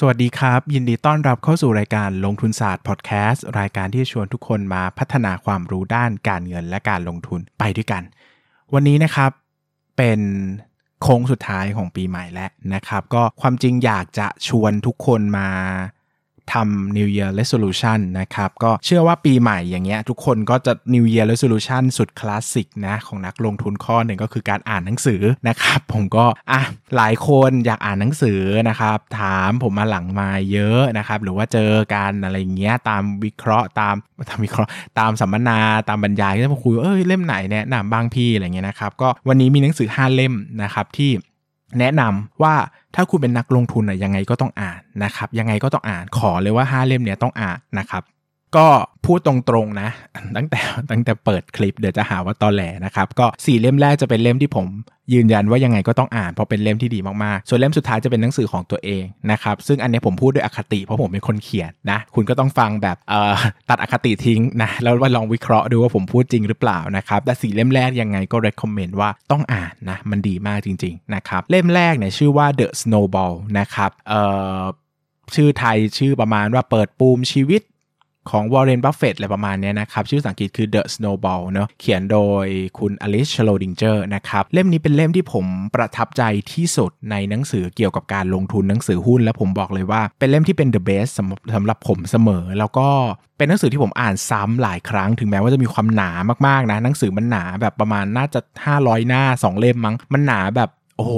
สวัสดีครับ ยินดีต้อนรับเข้าสู่รายการลงทุนศาสตร์พอดแคสต์รายการที่ชวนทุกคนมาพัฒนาความรู้ด้านการเงินและการลงทุนไปด้วยกัน วันนี้นะครับเป็นโค้งสุดท้ายของปีใหม่แล้วนะครับ ก็ความจริงอยากจะชวนทุกคนมา ทำ New Year Resolution นะครับ ก็เชื่อว่าปีใหม่อย่างเงี้ยทุกคนก็จะ New Year Resolution สุดคลาสสิกนะ ของนักลงทุนข้อหนึ่งก็คือการอ่านหนังสือนะครับ ผมก็อะหลายคนอยากอ่านหนังสือนะครับ ถามผมมาหลังมาเยอะนะครับ หรือว่าเจอกันอะไรเงี้ยตามวิเคราะห์ตามตามวิเคราะห์ตามสัมมนาตามบรรยายก็จะมาคุยเอ้ยเล่มไหนแนะนำบ้างพี่อะไรเงี้ยนะครับ ก็วันนี้มีหนังสือ 5 เล่มนะครับที่ แนะนำว่าถ้าคุณเป็นนักลงทุนอะยังไงก็ต้องอ่านนะครับยังไงก็ต้องอ่านขอเลยว่า 5 เล่มเนี้ยต้องอ่านนะครับ ก็พูดตรงๆนะ ตั้งแต่ตั้งแต่เปิดคลิปเดี๋ยวจะหาว่าตอแหลนะครับ ก็4เล่มแรกจะเป็นเล่มที่ผมยืนยันว่ายังไงก็ต้องอ่านเพราะเป็นเล่มที่ดีมากๆ ส่วนเล่มสุดท้ายจะเป็นหนังสือของตัวเองนะครับ ซึ่งอันนี้ผมพูดด้วยอคติเพราะผมเป็นคนเขียนนะ คุณก็ต้องฟังแบบเอ่อตัดอคติทิ้งนะ แล้วว่าลองวิเคราะห์ดูว่าผมพูดจริงหรือเปล่านะครับ แต่สี่เล่มแรกยังไงก็ recommend ว่าต้องอ่านนะ มันดีมากจริงๆนะครับ เล่มแรกเนี่ยชื่อว่า The Snowball นะครับ เอ่อชื่อไทยชื่อประมาณว่าเปิดปูมชีวิต ของวอร์เรนบัฟเฟตอะไรประมาณนี้นะครับ ชื่อภาษาอังกฤษคือ The Snowball เนาะเขียนโดยคุณอลิซ ชโรดิงเจอร์นะครับ เล่มนี้เป็นเล่มที่ผมประทับใจที่สุดในหนังสือเกี่ยวกับการลงทุนหนังสือหุ้น และผมบอกเลยว่าเป็นเล่มที่เป็น the best สำสำหรับผมเสมอ แล้วก็เป็นหนังสือที่ผมอ่านซ้ำหลายครั้งถึงแม้ว่าจะมีความหนามากๆนะหนังสือมันหนาแบบประมาณน่าจะ 500 หน้า 2 เล่มมั้งมันหนาแบบโอ้โห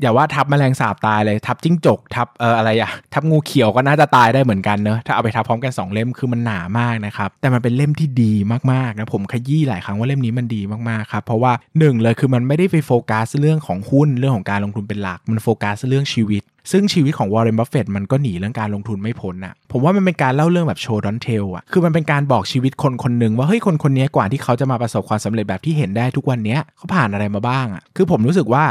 อย่าว่าทับแมลงสาบตายเลยทับจิ้งจกทับเอ่ออะไรอะทับงูเขียวก็น่าจะตายได้เหมือนกันเนอะถ้าเอาไปทับพร้อมกัน 2 เล่มคือมันหนามากนะครับแต่มันเป็นเล่มที่ดีมากๆนะผมขยี้หลายครั้งว่าเล่มนี้มันดีมากๆครับเพราะว่า 1 เลยคือมันไม่ได้ไปโฟกัสเรื่องของหุ้นเรื่องของการลงทุนเป็นหลัก มันโฟกัสเรื่องชีวิตซึ่งชีวิตของวอร์เรนบัฟเฟตมันก็หนีเรื่องการลงทุนไม่พ้นอะผมว่ามันเป็นการเล่าเรื่องแบบ show don't tell อะคือมันเป็นการบอกชีวิตคนคนหนึ่งว่าเฮ้ยคนคนนี้กว่าที่เขาจะมาประสบความสำเร็จแบบที่เห็นได้ทุกวันนี้เขาผ่านอะไรมาบ้างอะคือผมรู้สึกว่า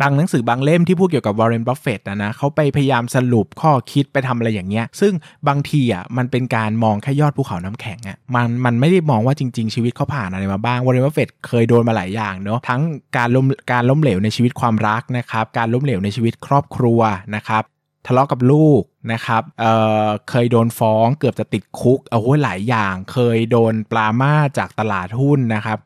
บางหนังสือบางเล่มที่พูดเกี่ยวกับวอร์เรนบัฟเฟตนะนะเขาไปพยายามสรุปข้อคิดไปทำอะไรอย่างเงี้ย ซึ่งบางทีอะมันเป็นการมองแค่ยอดภูเขาน้ำแข็งอะมันมันไม่ได้มองว่าจริง ๆ ชีวิตเขาผ่านอะไรมาบ้างวอร์เรนบัฟเฟตเคยโดนมาหลายอย่างเนาะทั้งการล้มการล้มเหลวในชีวิตความรักนะครับการล้มเหลวในชีวิตครอบครัวนะครับทะเลาะกับลูกนะครับเคยโดนฟ้องเกือบจะติดคุก เอาไว้หลายอย่าง เคยโดนดราม่าจากตลาดหุ้นนะครับ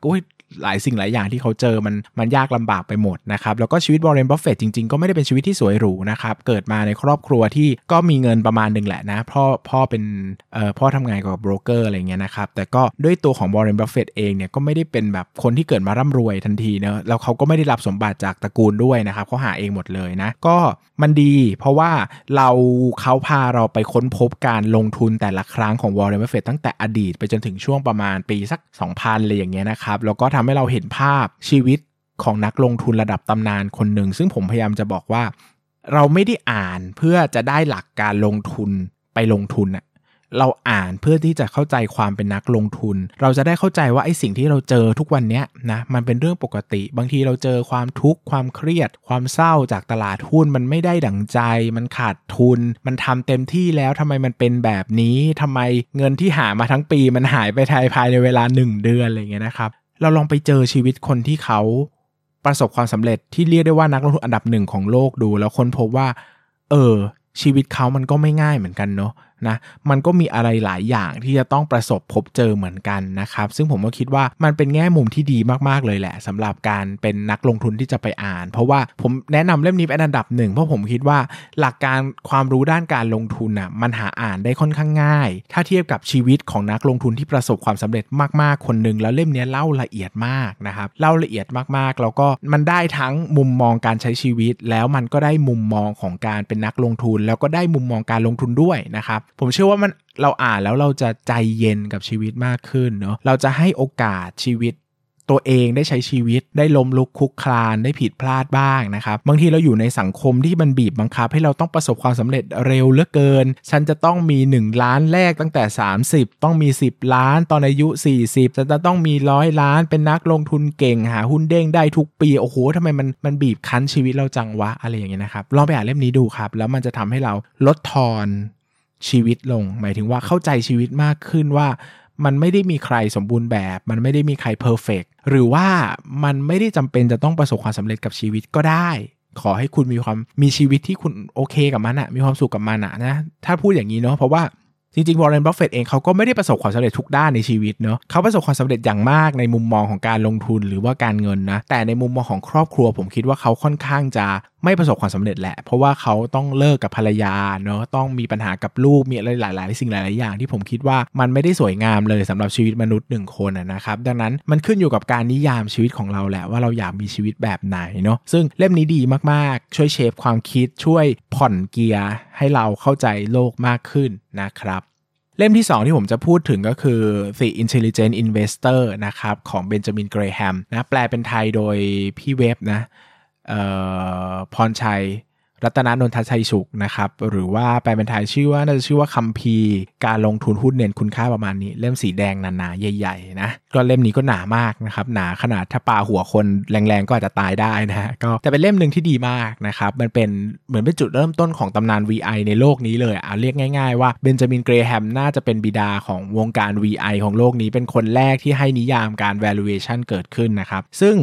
หลายสิ่งหลายอย่างที่เขาเจอมันมันยากลำบากไปหมดนะครับแล้วก็ชีวิตวอร์เรนบัฟเฟตจริงๆ ก็ไม่ได้เป็นชีวิตที่สวยหรูนะครับเกิดมาในครอบครัวที่ก็มีเงินประมาณหนึ่งแหละนะพ่อพ่อเป็นเอ่อพ่อทำงานกับโบรกเกอร์อะไรเงี้ยนะครับแต่ก็ด้วยตัวของวอร์เรนบัฟเฟตเองเนี่ยก็ไม่ได้เป็นแบบคนที่เกิดมาร่ำรวยทันทีเนะแล้วเขาก็ไม่ได้รับสมบัติจากตระกูลด้วยนะครับเขาหาเองหมดเลยนะก็มันดี เพราะว่าเราเขาพาเราไปค้นพบการลงทุนแต่ละครั้งของวอร์เรนบัฟเฟตตั้งแต่อดีตไปจนถึงช่วงประมาณปีสัก 2000เลยอย่างเงี้ยนะครับแล้วก็ทำให้เราเห็นภาพชีวิตของนักลงทุนระดับตำนานคนหนึ่ง ซึ่งผมพยายามจะบอกว่า เราไม่ได้อ่านเพื่อจะได้หลักการลงทุนไปลงทุนอะเราอ่านเพื่อที่จะเข้าใจความเป็นนักลงทุน เราจะได้เข้าใจว่าไอ้สิ่งที่เราเจอทุกวันนี้นะมันเป็นเรื่องปกติ บางทีเราเจอความทุกข์ความเครียด ความเศร้าจากตลาดหุ้นมันไม่ได้ดั่งใจ มันขาดทุน มันทำเต็มที่แล้วทำไมมันเป็นแบบนี้ทำไมเงินที่หามาทั้งปี มันหายไปทายภายในเวลา 1 เดือนอะไรเงี้ยนะครับ เราลองไปเจอชีวิตคนที่เขาประสบความสำเร็จที่เรียกได้ว่านักลงทุนอันดับหนึ่งของโลกดู แล้วค้นพบว่า เออ ชีวิตเขามันก็ไม่ง่ายเหมือนกันเนาะ นะมันก็มีอะไรหลายอย่างที่จะต้องประสบพบเจอเหมือนกันนะครับ ซึ่งผมก็คิดว่ามันเป็นแง่มุมที่ดีมากๆเลยแหละสำหรับการเป็นนักลงทุนที่จะไปอ่าน เพราะว่าผมแนะนำเล่มนี้เป็นอันดับหนึ่งเพราะผมคิดว่าหลักการความรู้ด้านการลงทุนอะมันหาอ่านได้ค่อนข้างง่าย ถ้าเทียบกับชีวิตของนักลงทุนที่ประสบความสำเร็จมากๆคนหนึ่งแล้วเล่มนี้เล่าละเอียดมากนะครับเล่าละเอียดมากๆ แล้วก็มันได้ทั้งมุมมองการใช้ชีวิต แล้วมันก็ได้มุมมองของการเป็นนักลงทุน แล้วก็ได้มุมมองการลงทุนด้วยนะครับผมเชื่อว่ามันเราอ่านแล้วเราจะใจเย็นกับชีวิตมากขึ้นเนาะเราจะให้โอกาสชีวิตตัวเองได้ใช้ชีวิตได้ล้มลุกคุกคลานได้ผิดพลาดบ้างนะครับบางทีเราอยู่ในสังคมที่มันบีบบังคับ ให้เราต้องประสบความสำเร็จเร็วเหลือเกิน ฉันจะต้องมี 1 ล้านแรกตั้งแต่ 30 ต้องมี 10 ล้านตอนอายุ 40ฉันจะต้องมีร้อยล้านเป็นนักลงทุนเก่งหาหุ้นเด้งได้ทุกปีโอ้โหทำไมมันมันบีบคั้นชีวิตเราจังวะอะไรอย่างเงี้ยนะครับลองไปอ่านเล่มนี้ดูครับ แล้วมันจะทำให้เราลดทอน ชีวิตลง หมายถึงว่าเข้าใจชีวิตมากขึ้นว่า มันไม่ได้มีใครสมบูรณ์แบบ มันไม่ได้มีใครเพอร์เฟกหรือว่ามันไม่ได้จำเป็นจะต้องประสบความสำเร็จกับชีวิตก็ได้ ขอให้คุณมีความมีชีวิตที่คุณโอเคกับมันอะมีความสุขกับมันอะนะถ้าพูดอย่างนี้เนาะเพราะว่าจริงๆวอร์เรนบัฟเฟตเองเขาก็ไม่ได้ประสบความสำเร็จทุกด้านในชีวิตเนาะเขาประสบความสำเร็จอย่างมากในมุมมองของการลงทุนหรือว่าการเงินนะ แต่ในมุมมองของครอบครัวผมคิดว่าเขาค่อนข้างจะ ไม่ประสบความสำเร็จแหละ เพราะว่าเขาต้องเลิกกับภรรยาเนาะต้องมีปัญหากับลูกมีอะไรหลาย ๆ สิ่งหลาย ๆ อย่างที่ผมคิดว่ามันไม่ได้สวยงามเลยสำหรับชีวิตมนุษย์หนึ่งคนนะครับ ดังนั้นมันขึ้นอยู่กับการนิยามชีวิตของเราแหละว่าเราอยากมีชีวิตแบบไหนเนาะซึ่งเล่มนี้ดีมาก ๆ ช่วยเชฟความคิดช่วยผ่อนเกียร์ให้เราเข้าใจโลกมากขึ้นนะครับเล่มที่ 2 ที่ผมจะพูดถึงก็คือ The Intelligent Investor นะครับของเบนจามินเกรแฮมนะแปลเป็นไทยโดยพี่เว็บนะ พรชัย รัตนนนทชัยสุขนะครับ หรือว่าแปลเป็นไทยชื่อว่าน่าจะชื่อว่าคัมภีร์การลงทุนหุ้นเน้นคุณค่าประมาณนี้ เล่มสีแดงหนาๆใหญ่ๆนะก็เล่มนี้ก็หนามากนะครับ หนาขนาดถ้าปาหัวคนแรงๆก็อาจจะตายได้นะฮะก็จะเป็นเล่มหนึ่งที่ดีมากนะครับมันเป็นเหมือนเป็นจุดเริ่มต้นของตำนาน VI ในโลกนี้เลยอะเรียกง่ายๆว่าเบนจามินเกรแฮมน่าจะเป็นบิดาของวงการ VI ของโลกนี้เป็นคนแรกที่ให้นิยามการ valuation เกิดขึ้นนะครับซึ่ง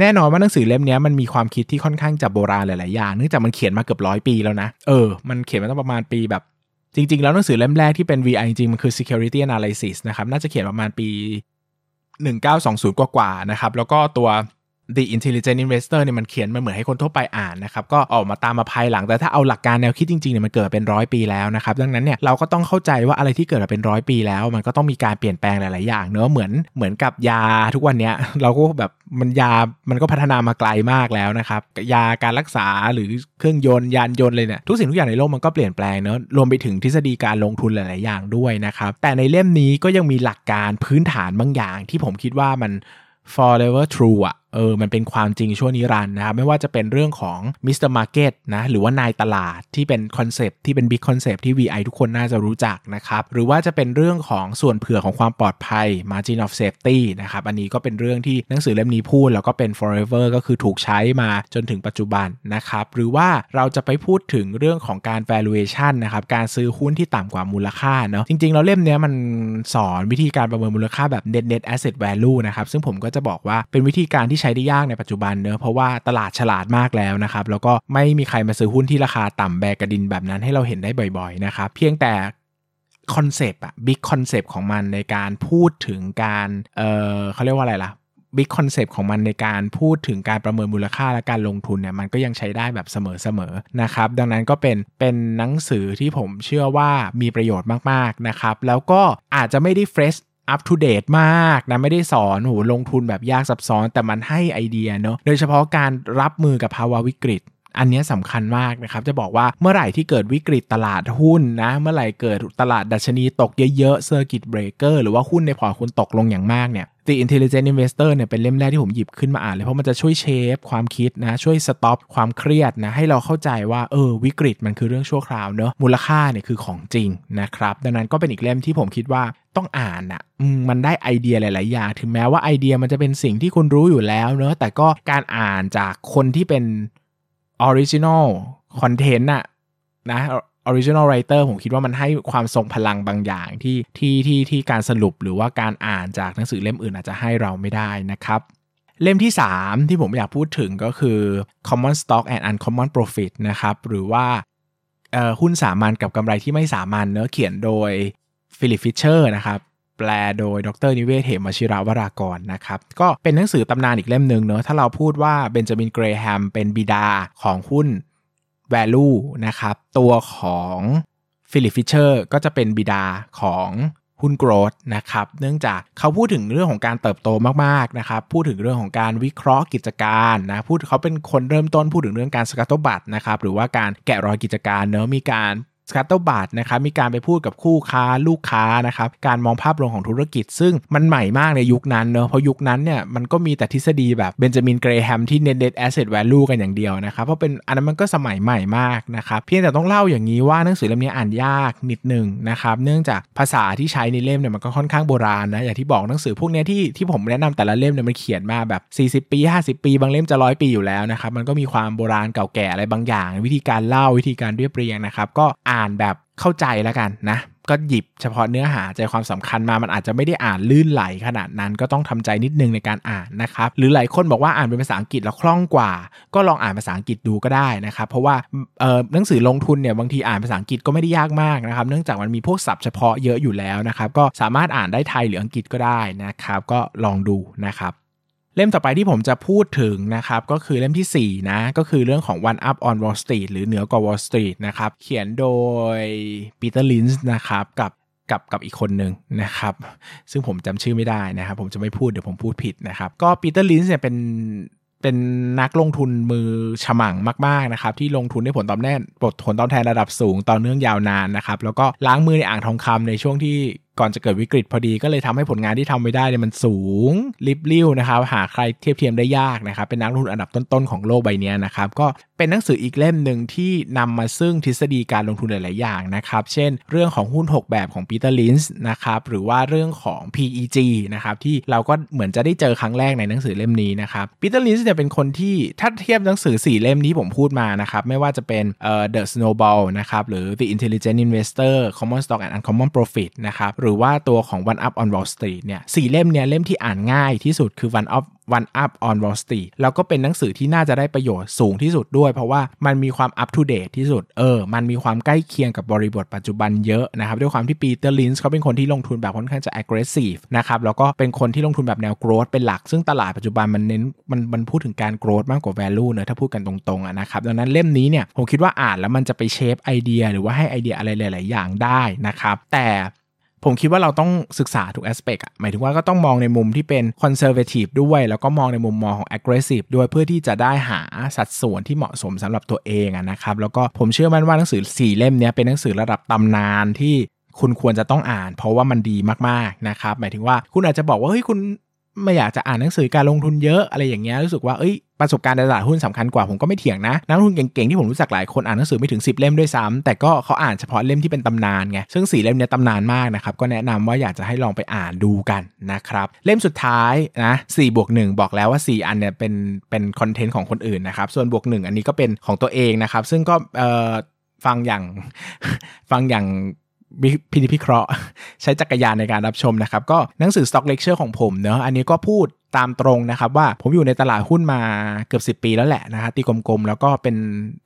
แน่นอนว่าหนังสือเล่มนี้มันมีความคิดที่ค่อนข้างจะโบราณหลายๆอย่างเนื่องจากมันเขียนมาเกือบร้อยปีแล้วนะ เออ มันเขียนมาตั้งประมาณปีแบบจริง ๆ แล้วหนังสือเล่มแรกที่เป็น VI จริงๆ มันคือ security analysis นะครับ น่าจะเขียนประมาณปี 1920 กว่าๆนะครับ แล้วก็ตัว The Intelligent Investor เนี่ยมันเขียนมาเหมือนให้คนทั่วไปอ่านนะครับก็ออกมาตามมาภายหลัง แต่ถ้าเอาหลักการแนวคิดจริงๆเนี่ยมันเกิดเป็นร้อยปีแล้วนะครับดังนั้นเนี่ยเราก็ต้องเข้าใจว่าอะไรที่เกิดมาเป็นร้อยปีแล้ว มันก็ต้องมีการเปลี่ยนแปลงหลายๆอย่างเนอะเหมือนเหมือนกับยาทุกวันเนี้ยเราก็แบบมันยามันก็พัฒนามาไกลมากแล้วนะครับยาการรักษาหรือเครื่องยนต์ยานยนต์เลยเนี่ยทุกสิ่งทุกอย่างในโลกมันก็เปลี่ยนแปลงเนอะรวมไปถึงทฤษฎีการลงทุนหลาย ๆ อย่างด้วยนะครับแต่ในเล่มนี้ก็ยังมีหลักการพื้นฐานบางอย่าง ที่ผมคิดว่ามัน forever true อะ เออมันเป็นความจริงชั่วนิรันดร์นะครับไม่ว่าจะเป็นเรื่องของ Mr. Market นะหรือว่านายตลาดที่เป็น concept ที่เป็น big concept ที่ VI ทุกคนน่าจะรู้จักนะครับหรือว่าจะเป็นเรื่องของส่วนเผื่อของความปลอดภัย margin of safety นะครับอันนี้ก็เป็นเรื่องที่หนังสือเล่มนี้พูด แล้วก็เป็น forever ก็คือถูกใช้มาจนถึงปัจจุบันนะครับหรือว่าเราจะไปพูดถึงเรื่องของการ valuation นะครับการซื้อหุ้นที่ต่ำกว่ามูลค่าเนาะจริงๆเราเล่มนี้มันสอนวิธีการประเมินมูลค่าแบบ net net asset value นะครับซึ่งผมก็จะบอกว่าเป็นวิธีการที่ใช้ได้ยากในปัจจุบันเนอะเพราะว่าตลาดฉลาดมากแล้วนะครับ แล้วก็ไม่มีใครมาซื้อหุ้นที่ราคาต่ำแบกกระดินแบบนั้นให้เราเห็นได้บ่อยๆนะครับเพียงแต่ concept อะ big concept ของมันในการพูดถึงการเออเขาเรียกว่าอะไรล่ะ big concept ของมันในการพูดถึงการประเมินมูลค่าและการลงทุนเนี่ยมันก็ยังใช้ได้แบบเสมอๆนะครับ ดังนั้นก็เป็นเป็นหนังสือที่ผมเชื่อว่ามีประโยชน์มากๆนะครับ แล้วก็อาจจะไม่ได้ fresh up to date มากนะไม่ได้สอนโหลงทุนแบบยากซับซ้อนแต่มันให้ไอเดียเนาะโดยเฉพาะการรับมือกับภาวะวิกฤตอันนี้สำคัญมากนะครับ จะบอกว่าเมื่อไหร่ที่เกิดวิกฤตตลาดหุ้นนะ เมื่อไหร่เกิดตลาดดัชนีตกเยอะๆ circuit breaker หรือว่าหุ้นในพอร์ตคุณตกลงอย่างมากเนี่ย The Intelligent Investor เนี่ยเป็นเล่มแรกที่ผมหยิบขึ้นมาอ่านเลย เพราะมันจะช่วย shape ความคิดนะช่วย stop ความเครียดนะให้เราเข้าใจว่าเออวิกฤตมันคือเรื่องชั่วคราวเนอะมูลค่าเนี่ยคือของจริงนะครับดังนั้นก็เป็นอีกเล่มที่ผมคิดว่าต้องอ่านอะมันได้ไอเดียหลาย ๆ อย่าง ถึงแม้ว่าไอเดียมันจะเป็นสิ่งที่คุณรู้อยู่แล้วเนอะแต่ก็การอ่านจากคนที่เป็น original content อะนะ original writer ผมคิดว่ามันให้ความทรงพลังบางอย่างที่ที่ที่ที่การสรุปหรือว่าการอ่านจากหนังสือเล่มอื่นอาจจะให้เราไม่ได้นะครับเล่มที่ 3 ที่ผมอยากพูดถึงก็คือ Common Stock and Uncommon Profit นะครับ หรือว่าหุ้นสามัญกับกำไรที่ไม่สามัญเนอะเขียนโดยฟิลิปฟิชเชอร์นะครับ แปลโดยดร.นิเวศน์ เหมวชิรวรากรนะครับ ก็เป็นหนังสือตำนานอีกเล่มหนึ่งเนอะถ้าเราพูดว่าเบนจามินเกรแฮมเป็นบิดาของหุ้น value นะครับ ตัวของฟิลิปฟิชเชอร์ก็จะเป็นบิดาของหุ้น growth นะครับ เนื่องจากเขาพูดถึงเรื่องของการเติบโตมากๆนะครับ พูดถึงเรื่องของการวิเคราะห์กิจการนะ พูดเขาเป็นคนเริ่มต้นพูดถึงเรื่องการ scuttlebutt นะครับ หรือว่าการแกะรอยกิจการเนอะมีการ สกัตเตอร์บาทนะครับมีการไปพูดกับคู่ค้าลูกค้านะครับการมองภาพรวมของธุรกิจ ซึ่งมันใหม่มากในยุคนั้นเนอะเพราะยุคนั้นเนี่ยมันก็มีแต่ทฤษฎีแบบเบนจามินเกรแฮมที่ net net asset value กันอย่างเดียวนะครับเพราะเป็นอันนั้นมันก็สมัยใหม่มากนะครับเพียงแต่ต้องเล่าอย่างนี้ว่าหนังสือเล่มนี้อ่านยากนิดหนึ่งนะครับเนื่องจากภาษาที่ใช้ในเล่มเนี่ยมันก็ค่อนข้างโบราณนะอย่างที่บอกหนังสือพวกนี้ที่ที่ผมแนะนำแต่ละเล่มเนี่ยมันเขียนมาแบบ 40 ปี 50 ปีบางเล่มจะร้อยปีอยู่แล้วนะครับมันก็มีความโบราณเก่าแก่อะไรบางอย่าง วิธีการเล่าวิธีการเรียบเรียงนะครับก็อ่านานแบบเข้าใจแล้วกันนะ ก็หยิบเฉพาะเนื้อหาใจความสำคัญมามันอาจจะไม่ได้อ่านลื่นไหลขนาดนั้นก็ต้องทำใจนิดนึงในการอ่านนะครับหรือหลายคนบอกว่าอ่านเป็นภาษาอังกฤษแล้วคล่องกว่า ก็ลองอ่านภาษาอังกฤษดูก็ได้นะครับเพราะว่าเอ่อหนังสือลงทุนเนี่ยบางทีอ่านภาษาอังกฤษก็ไม่ได้ยากมากนะครับเนื่องจากมันมีพวกศัพท์เฉพาะเยอะอยู่แล้วนะครับก็สามารถอ่านได้ไทยหรืออังกฤษก็ได้นะครับก็ลองดูนะครับ เล่มต่อไปที่ผมจะพูดถึงนะครับก็คือเล่มที่ 4 นะ ก็คือเรื่องของ One Up on Wall Street หรือเหนือกว่า Wall Street นะครับเขียนโดยปีเตอร์ลินช์นะครับกับกับกับอีกคนหนึ่งนะครับ ซึ่งผมจำชื่อไม่ได้นะครับ ผมจะไม่พูดเดี๋ยวผมพูดผิดนะครับ ก็ปีเตอร์ลินช์เนี่ยเป็นเป็นนักลงทุนมือฉมังมากๆนะครับที่ลงทุนได้ผลตอบแทนผลตอบแทนระดับสูงต่อเนื่องยาวนานนะครับแล้วก็ล้างมือในอ่างทองคำในช่วงที่ ก่อนจะเกิดวิกฤตพอดีก็เลยทำให้ผลงานที่ทำไว้ได้เนี่ยมันสูงลิบลิ่วนะครับหาใครเทียบเทียมได้ยากนะครับเป็นนักลงทุนอันดับต้นๆของโลกใบนี้นะครับก็ เป็นหนังสืออีกเล่มหนึ่งที่นำมาซึ่งทฤษฎีการลงทุนหลาย ๆ อย่างนะครับ เช่น เรื่องของหุ้น 6 แบบของปีเตอร์ลินช์นะครับหรือว่าเรื่องของ PEG นะครับที่เราก็เหมือนจะได้เจอครั้งแรกในหนังสือเล่มนี้นะครับปีเตอร์ลินช์เนี่ยเป็นคนที่ถ้าเทียบหนังสือ 4 เล่มที่ผมพูดมานะครับไม่ว่าจะเป็นเอ่อ The Snowball นะครับหรือ The Intelligent Investor Common Stock and Uncommon Profit นะครับหรือว่าตัวของ One Up on Wall Street เนี่ยสี่เล่มเนี่ยเล่มที่อ่านง่ายที่สุดคือ One Up One Up on Wall Street แล้วก็เป็นหนังสือที่น่าจะได้ประโยชน์สูงที่สุดด้วย เพราะว่ามันมีความ up to date ที่สุดเออมันมีความใกล้เคียงกับบริบทปัจจุบันเยอะนะครับด้วยความที่ปีเตอร์ลินช์เขาเป็นคนที่ลงทุนแบบค่อนข้างจะ aggressive นะครับแล้วก็เป็นคนที่ลงทุนแบบแนว growth เป็นหลัก ซึ่งตลาดปัจจุบันมันเน้นมันมันพูดถึงการ growth มากกว่า value เนอะถ้าพูดกันตรงๆนะครับดังนั้นเล่มนี้เนี่ยผมคิดว่าอ่านแล้วมันจะไป shape ไอเดีย หรือว่าให้ไอเดียอะไรหลาย ๆ อย่างได้นะครับแต่ ผมคิดว่าเราต้องศึกษาทุก aspect อะหมายถึงว่าก็ต้องมองในมุมที่เป็น conservative ด้วย แล้วก็มองในมุมมองของ aggressive ด้วยเพื่อที่จะได้หาสัดส่วนที่เหมาะสมสำหรับตัวเองอะนะครับ แล้วก็ผมเชื่อมั่นว่าหนังสือ 4 เล่มนี้เป็นหนังสือระดับตำนานที่คุณควรจะต้องอ่าน เพราะว่ามันดีมากๆนะครับ หมายถึงว่าคุณอาจจะบอกว่าเฮ้ยคุณ ไม่อยากจะอ่านหนังสือการลงทุนเยอะอะไรอย่างเงี้ยรู้สึกว่าเอ้ยประสบการณ์ในตลาดหุ้นสำคัญกว่าผมก็ไม่เถียงนะนักลงทุนเก่งๆที่ผมรู้จักหลายคนอ่านหนังสือไม่ถึง 10 เล่มด้วยซ้ำแต่ก็เขาอ่านเฉพาะเล่มที่เป็นตำนานไงซึ่งสี่เล่มเนี้ยตำนานมากนะครับก็แนะนำว่าอยากจะให้ลองไปอ่านดูกันนะครับเล่มสุดท้ายนะสี่บวกหนึ่งบอกแล้วว่า 4 อันเนี่ยเป็นเป็น content ของคนอื่นนะครับส่วนบวกหนึ่งอันนี้ก็เป็นของตัวเองนะครับซึ่งก็เอ่อฟังอย่างฟังอย่าง พินิจพิเคราะห์ ใช้วิจารณญาณในการรับชมนะครับ ก็หนังสือ Stock Lecture ของผมเนอะอันนี้ก็พูดตามตรงนะครับว่าผมอยู่ในตลาดหุ้นมาเกือบ 10 ปีแล้วแหละนะครับตีกลมๆ แล้วก็เป็น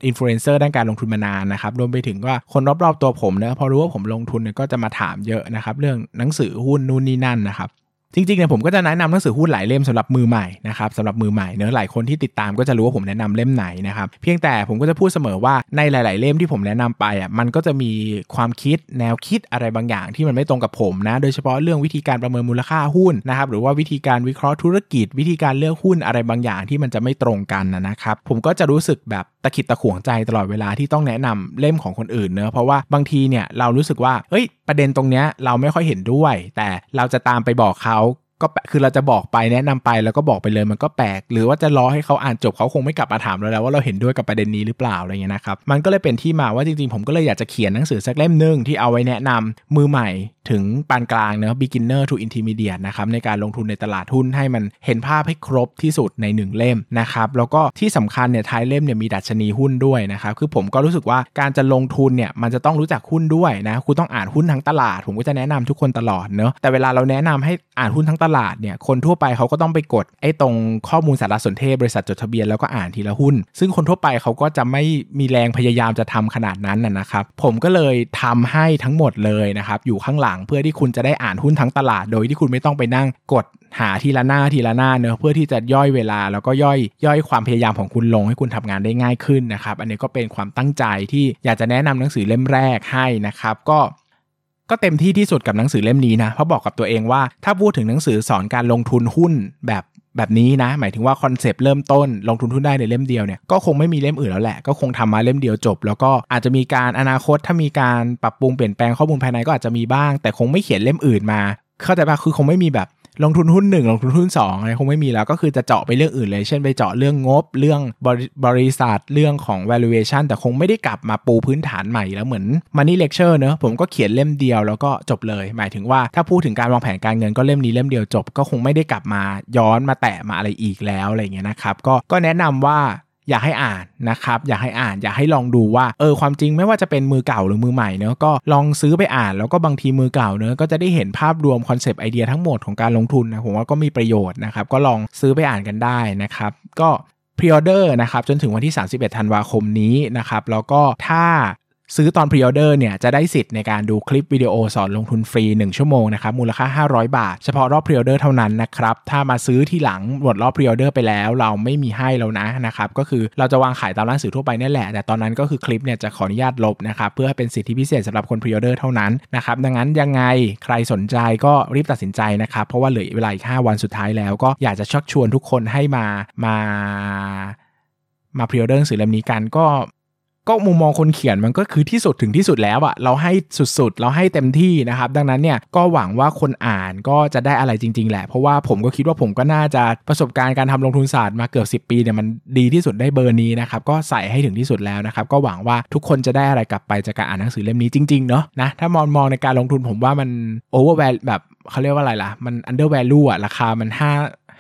อินฟลูเอนเซอร์ด้านการลงทุนมานานนะครับรวมไปถึงว่าคนรอบๆตัวผมเนะพอรู้ว่าผมลงทุนเนี่ยก็จะมาถามเยอะนะครับ เรื่องหนังสือหุ้นนู่นนี่นั่นนะครับ จริงๆเนี่ยผมก็จะแนะนำหนังสือหุ้นหลายเล่มสำหรับมือใหม่นะครับสำหรับมือใหม่เนื้อหลายคนที่ติดตามก็จะรู้ว่าผมแนะนำเล่มไหนนะครับเพียงแต่ผมก็จะพูดเสมอว่าในหลาย ๆ เล่มที่ผมแนะนำไปอะมันก็จะมีความคิดแนวคิดอะไรบางอย่างที่มันไม่ตรงกับผมนะโดยเฉพาะเรื่องวิธีการประเมินมูลค่าหุ้นนะครับหรือว่าวิธีการวิเคราะห์ธุรกิจ วิธีการเลือกหุ้นอะไรบางอย่างที่มันจะไม่ตรงกันนะครับผมก็จะรู้สึกแบบตะขิดตะขวงใจตลอดเวลาที่ต้องแนะนำเล่มของคนอื่นเนอะเพราะว่าบางทีเนี่ยเรารู้สึกว่าเอ้ยประเด็นตรงเนี้ยเราไม่ค่อยเห็นด้วย แต่เราจะตามไปบอกเขา ก็คือเราจะบอกไปแนะนำไปแล้วก็บอกไปเลยมันก็แปลก หรือว่าจะรอให้เขาอ่านจบเขาคงไม่กลับมาถามเราแล้วว่าเราเห็นด้วยกับประเด็นนี้หรือเปล่าอะไรเงี้ยนะครับมันก็เลยเป็นที่มาว่าจริงๆผมก็เลยอยากจะเขียนหนังสือสักเล่มหนึ่งที่เอาไว้แนะนำมือใหม่ถึงปานกลางเนะ beginner to intermediate นะครับในการลงทุนในตลาดหุ้นให้มันเห็นภาพให้ครบที่สุดใน 1 เล่มนะครับแล้วก็ที่สำคัญเนี่ยท้ายเล่มเนี่ยมีดัชนีหุ้นด้วยนะครับคือผมก็รู้สึกว่าการจะลงทุนเนี่ยมันจะต้องรู้จักหุ้นด้วยนะคุณต้องอ่านหุ้นทั้งตลาด ผมก็จะแนะนำทุกคนตลอดเนาะแต่เวลาเราแนะนำให้อ่านหุ้นทั้งตลาดเนี่ยคนทั่วไปเขาก็ต้องไปกดไอ้ตรงข้อมูลสารสนเทศบริษัทจดทะเบียนแล้วก็อ่านทีละหุ้น ซึ่งคนทั่วไปเขาก็จะไม่มีแรงพยายามจะทำขนาดนั้นนะครับผมก็เลยทำให้ทั้งหมดเลยนะครับอยู่ข้างหลังเพื่อที่คุณจะได้อ่านหุ้นทั้งตลาด โดยที่คุณไม่ต้องไปนั่งกดหาทีละหน้าทีละหน้าเนอะเพื่อที่จะย่อยเวลา แล้วก็ย่อยย่อยความพยายามของคุณลงให้คุณทำงานได้ง่ายขึ้นนะครับอันนี้ก็เป็นความตั้งใจที่อยากจะแนะนำหนังสือเล่มแรกให้นะครับก็ ก็เต็มที่ที่สุดกับหนังสือเล่มนี้นะเพราะบอกกับตัวเองว่า ถ้าพูดถึงหนังสือสอนการลงทุนหุ้นแบบแบบนี้นะ หมายถึงว่าคอนเซปต์เริ่มต้นลงทุนหุ้นได้ในเล่มเดียวเนี่ยก็คงไม่มีเล่มอื่นแล้วแหละ ก็คงทำมาเล่มเดียวจบ แล้วก็อาจจะมีการอนาคตถ้ามีการปรับปรุงเปลี่ยนแปลงข้อมูลภายในก็อาจจะมีบ้าง แต่คงไม่เขียนเล่มอื่นมา เข้าใจปะคือคงไม่มีแบบ ลงทุนหุ้นหนึ่งลงทุนหุ้นสองอะไรคงไม่มีแล้วก็คือจะเจาะไปเรื่องอื่นเลย เช่นไปเจาะเรื่องงบเรื่องบริษัทเรื่องของ valuation แต่คงไม่ได้กลับมาปูพื้นฐานใหม่แล้วเหมือน money lecture เนอะผมก็เขียนเล่มเดียวแล้วก็จบเลย หมายถึงว่าถ้าพูดถึงการวางแผนการเงินก็เล่มนี้เล่มเดียวจบ ก็คงไม่ได้กลับมาย้อนมาแตะมาอะไรอีกแล้วอะไรเงี้ยนะครับก็ก็แนะนำว่า อยากให้อ่านนะครับอยากให้อ่านอยากให้ลองดูว่าเออความจริงไม่ว่าจะเป็นมือเก่าหรือมือใหม่เนอะก็ลองซื้อไปอ่านแล้วก็บางทีมือเก่าเนอะก็จะได้เห็นภาพรวมคอนเซปต์ไอเดียทั้งหมดของการลงทุนนะผมว่าก็มีประโยชน์นะครับก็ลองซื้อไปอ่านกันได้นะครับก็พรีออเดอร์นะครับจนถึงวันที่ 31 ธันวาคมนี้นะครับแล้วก็ถ้า ซื้อตอนพรีออเดอร์เนี่ยจะได้สิทธิ์ในการดูคลิปวิดีโอสอนลงทุนฟรี 1 ชั่วโมงนะครับมูลค่า 500 บาท เฉพาะรอบพรีออเดอร์เท่านั้นนะครับถ้ามาซื้อทีหลังหมดรอบพรีออเดอร์ไปแล้ว เราไม่มีให้แล้วนะนะครับก็คือเราจะวางขายตามร้านหนังสือทั่วไปนี่แหละ แต่ตอนนั้นก็คือคลิปเนี่ยจะขออนุญาตลบนะครับเพื่อให้เป็นสิทธิพิเศษสำหรับคนพรีออเดอร์เท่านั้นนะครับดังนั้นยังไงใครสนใจก็รีบตัดสินใจนะครับเพราะว่าเหลือเวลาอีก5วันสุดท้ายแล้ว ก็อยากจะชักชวนทุกคนให้มามามาพรีออเดอร์หนังสือเล่มนี้กันก็ ก็มุมมองคนเขียนมันก็คือที่สุดถึงที่สุดแล้วอะเราให้สุดๆ เราให้เต็มที่นะครับ ดังนั้นเนี่ยก็หวังว่าคนอ่านก็จะได้อะไรจริง ๆ แหละ เพราะว่าผมก็คิดว่าผมก็น่าจะประสบการณ์การทำลงทุนศาสตร์มาเกือบ10 ปีเนี่ยมันดีที่สุดได้เบอร์นี้นะครับก็ใส่ให้ถึงที่สุดแล้วนะครับก็หวังว่าทุกคนจะได้อะไรกลับไปจากการอ่านหนังสือเล่มนี้จริงๆเนาะนะถ้ามองมองในการลงทุนผมว่ามันโอเวอร์แวลแบบเขาเรียกว่าอะไรล่ะมัน undervalue อะราคามัน5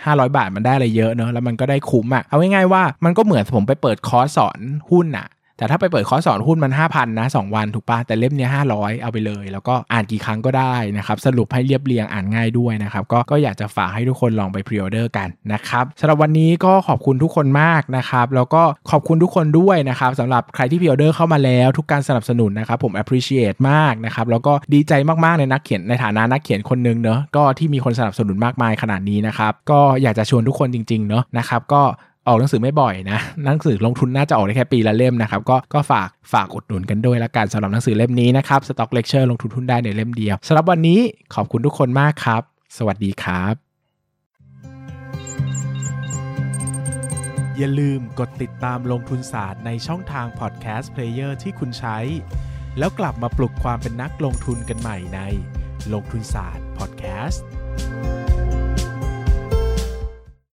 500 บาทมันได้อะไรเยอะเนาะแล้วมันก็ได้คุ้มอะเอาง่ายๆว่ามันก็เหมือนผมไปเปิดคอร์สสอนหุ้นอะ แต่ถ้าไปเปิดคอร์สสอนหุ้นมัน 5,000นะ2วันถูกปะแต่เล่มนี้500 เอาไปเลย แล้วก็อ่านกี่ครั้งก็ได้นะครับ สรุปให้เรียบเรียงอ่านง่ายด้วยนะครับ ก็ก็อยากจะฝากให้ทุกคนลองไปพรีออเดอร์กันนะครับสำหรับวันนี้ก็ขอบคุณทุกคนมากนะครับ แล้วก็ขอบคุณทุกคนด้วยนะครับสำหรับใครที่พรีออเดอร์เข้ามาแล้วทุกการสนับสนุนนะครับผม appreciate มากนะครับแล้วก็ดีใจมากๆในนักเขียนในฐานะนักเขียนคนนึงเนอะก็ที่มีคนสนับสนุนมากมายขนาดนี้นะครับก็อยากจะชวนทุกคนจริงๆเนอะนะครับก็ ออกหนังสือไม่บ่อยนะหนังสือลงทุนน่าจะออกได้แค่ปีละเล่มนะครับก็ก็ฝากฝากอุดหนุนกันด้วยละกันสำหรับหนังสือเล่มนี้นะครับ Stock Lecture ลงทุนหุ้นได้ในเล่มเดียวสำหรับวันนี้ขอบคุณทุกคนมากครับ สวัสดีครับ อย่าลืมกดติดตามลงทุนศาสตร์ในช่องทาง podcast player ที่คุณใช้ แล้วกลับมาปลุกความเป็นนักลงทุนกันใหม่ในลงทุนศาสตร์พอดแคสต์